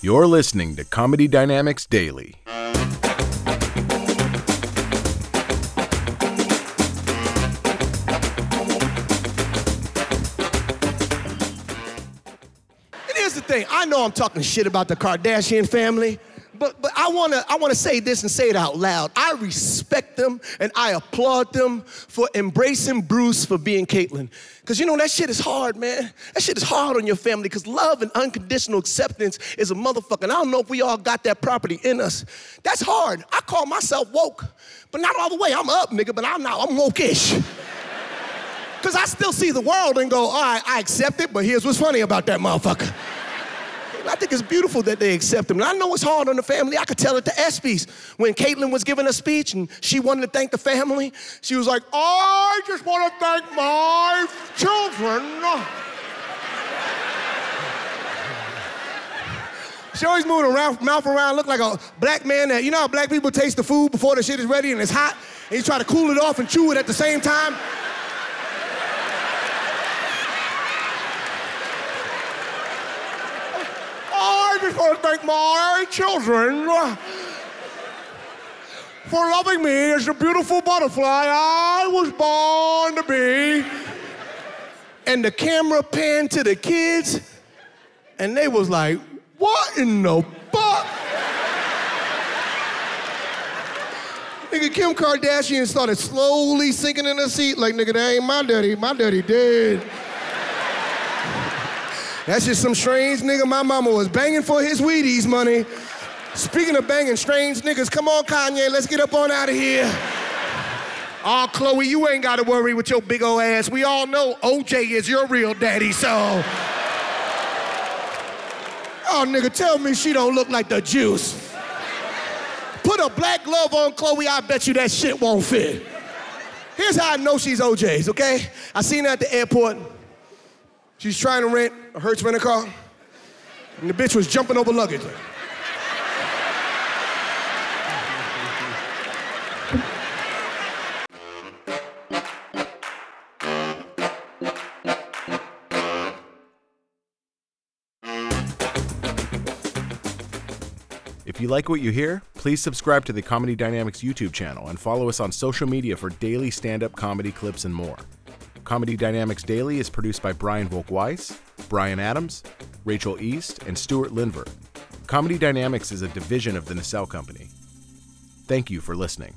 You're listening to Comedy Dynamics Daily. And here's the thing I know I'm talking shit about the Kardashian family, but, but I wanna, I wanna say this and say it out loud. I respect them and I applaud them for embracing Bruce for being Caitlyn. Because you know, that shit is hard, man. That shit is hard on your family because love and unconditional acceptance is a motherfucker. And I don't know if we all got that property in us. That's hard. I call myself woke, but not all the way. I'm up, nigga, but I'm not, I'm woke-ish. Because I still see the world and go, all right, I accept it, but here's what's funny about that motherfucker. I think it's beautiful that they accept him. And I know it's hard on the family. I could tell it to ESPYs. When Caitlyn was giving a speech and she wanted to thank the family, she was like, I just want to thank my children. She always moving around, mouth around, look like a black man that, you know how black people taste the food before the shit is ready and it's hot? And you try to cool it off and chew it at the same time? I just want to thank my children for loving me as the beautiful butterfly I was born to be. And the camera panned to the kids, and they was like, what in the fuck? nigga, Kim Kardashian started slowly sinking in her seat like, nigga, that ain't my daddy. My daddy dead. That's just some strange nigga my mama was banging for his Wheaties money. Speaking of banging strange niggas, come on, Kanye, let's get up on out of here. Oh, Khloé, you ain't gotta worry with your big old ass. We all know OJ is your real daddy, so. Oh, nigga, tell me she don't look like the juice. Put a black glove on Khloé, I bet you that shit won't fit. Here's how I know she's OJ's, okay? I seen her at the airport. She's trying to rent a Hertz rental car, and the bitch was jumping over luggage. If you like what you hear, please subscribe to the Comedy Dynamics YouTube channel and follow us on social media for daily stand up comedy clips and more. Comedy Dynamics Daily is produced by Brian Volk-Weiss, Brian Adams, Rachel East, and Stuart Linver. Comedy Dynamics is a division of the Nacelle Company. Thank you for listening.